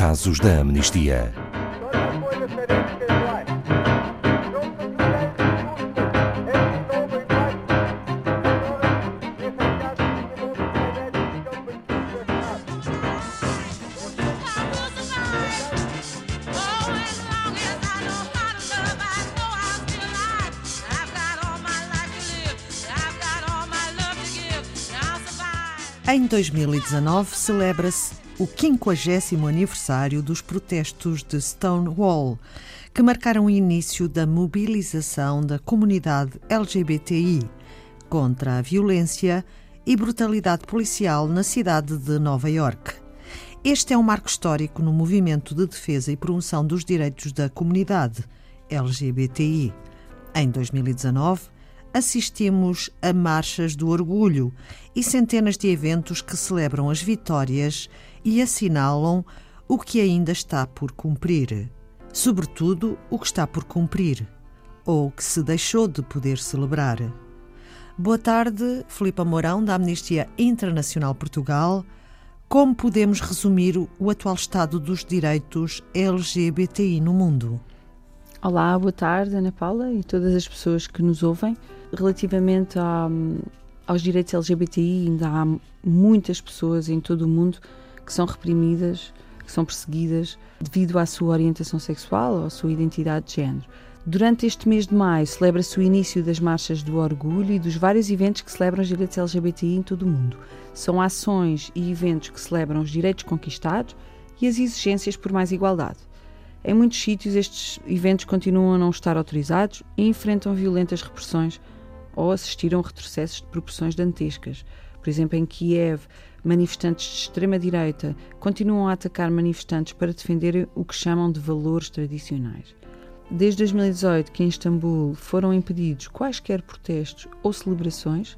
casos da amnistia. Em 2019 celebra-se o 50 aniversário dos protestos de Stonewall, que marcaram o início da mobilização da comunidade LGBTI contra a violência e brutalidade policial na cidade de Nova York. Este é um marco histórico no movimento de defesa e promoção dos direitos da comunidade LGBTI. Em 2019, assistimos a marchas do orgulho e centenas de eventos que celebram as vitórias e assinalam o que ainda está por cumprir. Sobretudo, o que está por cumprir ou que se deixou de poder celebrar. Boa tarde, Filipe Mourão, da Amnistia Internacional Portugal. Como podemos resumir o atual estado dos direitos LGBTI no mundo? Olá, boa tarde, Ana Paula e todas as pessoas que nos ouvem. Relativamente a, aos direitos LGBTI, ainda há muitas pessoas em todo o mundo que são reprimidas, que são perseguidas devido à sua orientação sexual ou à sua identidade de género. Durante este mês de maio celebra-se o início das marchas do orgulho e dos vários eventos que celebram os direitos LGBTI em todo o mundo. São ações e eventos que celebram os direitos conquistados e as exigências por mais igualdade. Em muitos sítios, estes eventos continuam a não estar autorizados e enfrentam violentas repressões ou assistiram retrocessos de proporções dantescas. Por exemplo, em Kiev, manifestantes de extrema-direita continuam a atacar manifestantes para defender o que chamam de valores tradicionais. Desde 2018 que em Istambul foram impedidos quaisquer protestos ou celebrações,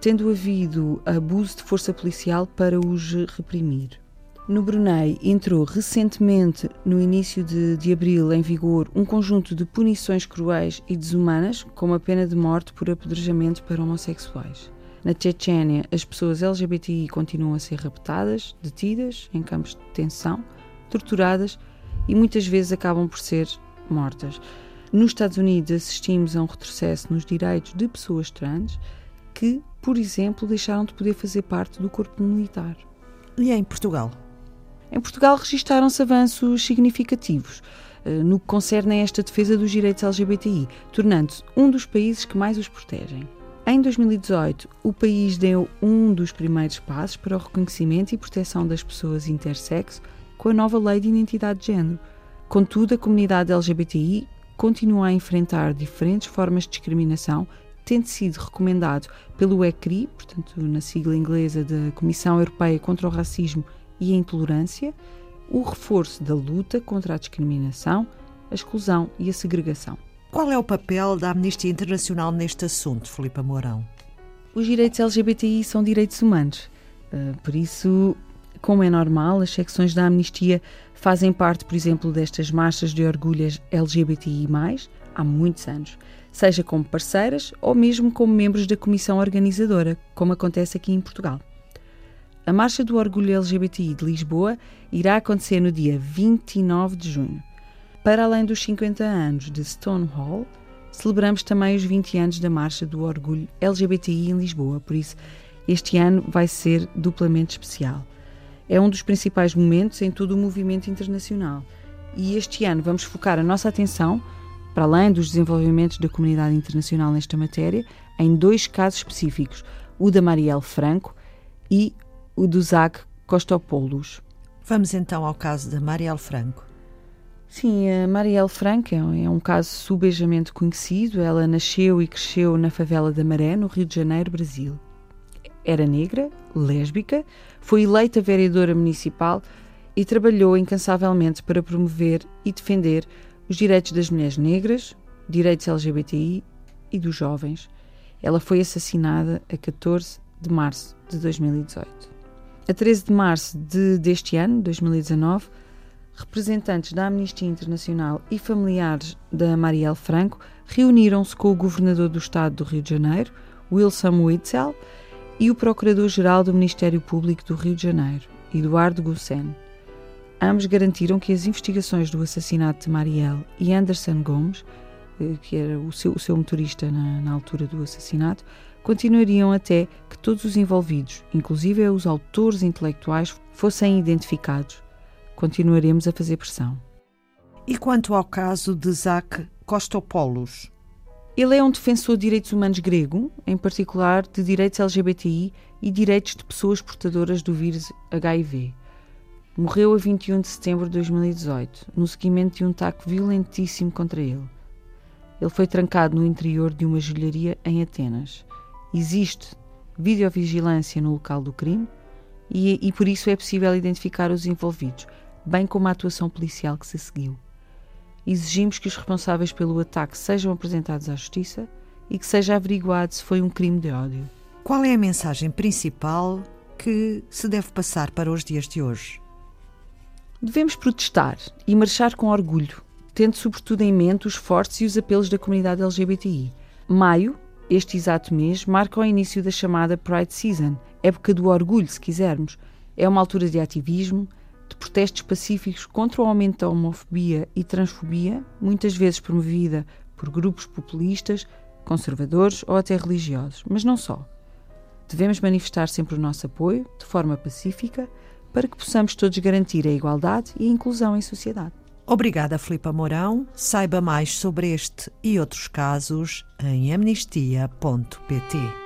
tendo havido abuso de força policial para os reprimir. No Brunei entrou recentemente, no início de, de, abril, em vigor um conjunto de punições cruéis e desumanas, como a pena de morte por apedrejamento para homossexuais. Na Chechênia, as pessoas LGBTI continuam a ser raptadas, detidas em campos de detenção, torturadas e muitas vezes acabam por ser mortas. Nos Estados Unidos, assistimos a um retrocesso nos direitos de pessoas trans que, por exemplo, deixaram de poder fazer parte do corpo militar. E em Portugal? Em Portugal registaram-se avanços significativos eh, no que concerne a esta defesa dos direitos LGBTI, tornando-se um dos países que mais os protegem. Em 2018, o país deu um dos primeiros passos para o reconhecimento e proteção das pessoas intersexo com a nova Lei de Identidade de Género. Contudo, a comunidade LGBTI continua a enfrentar diferentes formas de discriminação, tendo sido recomendado pelo ECRI, portanto, na sigla inglesa da Comissão Europeia contra o Racismo e a intolerância, o reforço da luta contra a discriminação, a exclusão e a segregação. Qual é o papel da Amnistia Internacional neste assunto, Filipe Mourão? Os direitos LGBTI são direitos humanos. Uh, por isso, como é normal, as secções da Amnistia fazem parte, por exemplo, destas marchas de orgulhas LGBTI, há muitos anos, seja como parceiras ou mesmo como membros da comissão organizadora, como acontece aqui em Portugal. A Marcha do Orgulho LGBTI de Lisboa irá acontecer no dia 29 de junho. Para além dos 50 anos de Stonewall, celebramos também os 20 anos da Marcha do Orgulho LGBTI em Lisboa, por isso este ano vai ser duplamente especial. É um dos principais momentos em todo o movimento internacional e este ano vamos focar a nossa atenção, para além dos desenvolvimentos da comunidade internacional nesta matéria, em dois casos específicos, o da Marielle Franco e o do Zach Costopoulos. Vamos então ao caso da Marielle Franco. Sim, a Marielle Franco é um caso subejamente conhecido. Ela nasceu e cresceu na favela da Maré, no Rio de Janeiro, Brasil. Era negra, lésbica, foi eleita vereadora municipal e trabalhou incansavelmente para promover e defender os direitos das mulheres negras, direitos LGBTI e dos jovens. Ela foi assassinada a 14 de março de 2018. A 13 de março de, deste ano, 2019, representantes da Amnistia Internacional e familiares da Marielle Franco reuniram-se com o governador do estado do Rio de Janeiro, Wilson Witzel, e o procurador-geral do Ministério Público do Rio de Janeiro, Eduardo Gussen. Ambos garantiram que as investigações do assassinato de Marielle e Anderson Gomes, eh, que era o seu, o seu motorista na, na altura do assassinato, continuariam até que todos os envolvidos, inclusive os autores intelectuais, fossem identificados. Continuaremos a fazer pressão. E quanto ao caso de Zach Kostopoulos? Ele é um defensor de direitos humanos grego, em particular de direitos LGBTI e direitos de pessoas portadoras do vírus HIV. Morreu a 21 de setembro de 2018, no seguimento de um ataque violentíssimo contra ele. Ele foi trancado no interior de uma joalharia em Atenas. Existe videovigilância no local do crime e, e por isso é possível identificar os envolvidos, bem como a atuação policial que se seguiu. Exigimos que os responsáveis pelo ataque sejam apresentados à Justiça e que seja averiguado se foi um crime de ódio. Qual é a mensagem principal que se deve passar para os dias de hoje? Devemos protestar e marchar com orgulho, tendo sobretudo em mente os esforços e os apelos da comunidade LGBTI. Maio, este exato mês, marca o início da chamada Pride Season, época do orgulho, se quisermos. É uma altura de ativismo, protestos pacíficos contra o aumento da homofobia e transfobia, muitas vezes promovida por grupos populistas, conservadores ou até religiosos, mas não só. Devemos manifestar sempre o nosso apoio, de forma pacífica, para que possamos todos garantir a igualdade e a inclusão em sociedade. Obrigada, Filipa Mourão. Saiba mais sobre este e outros casos em amnistia.pt.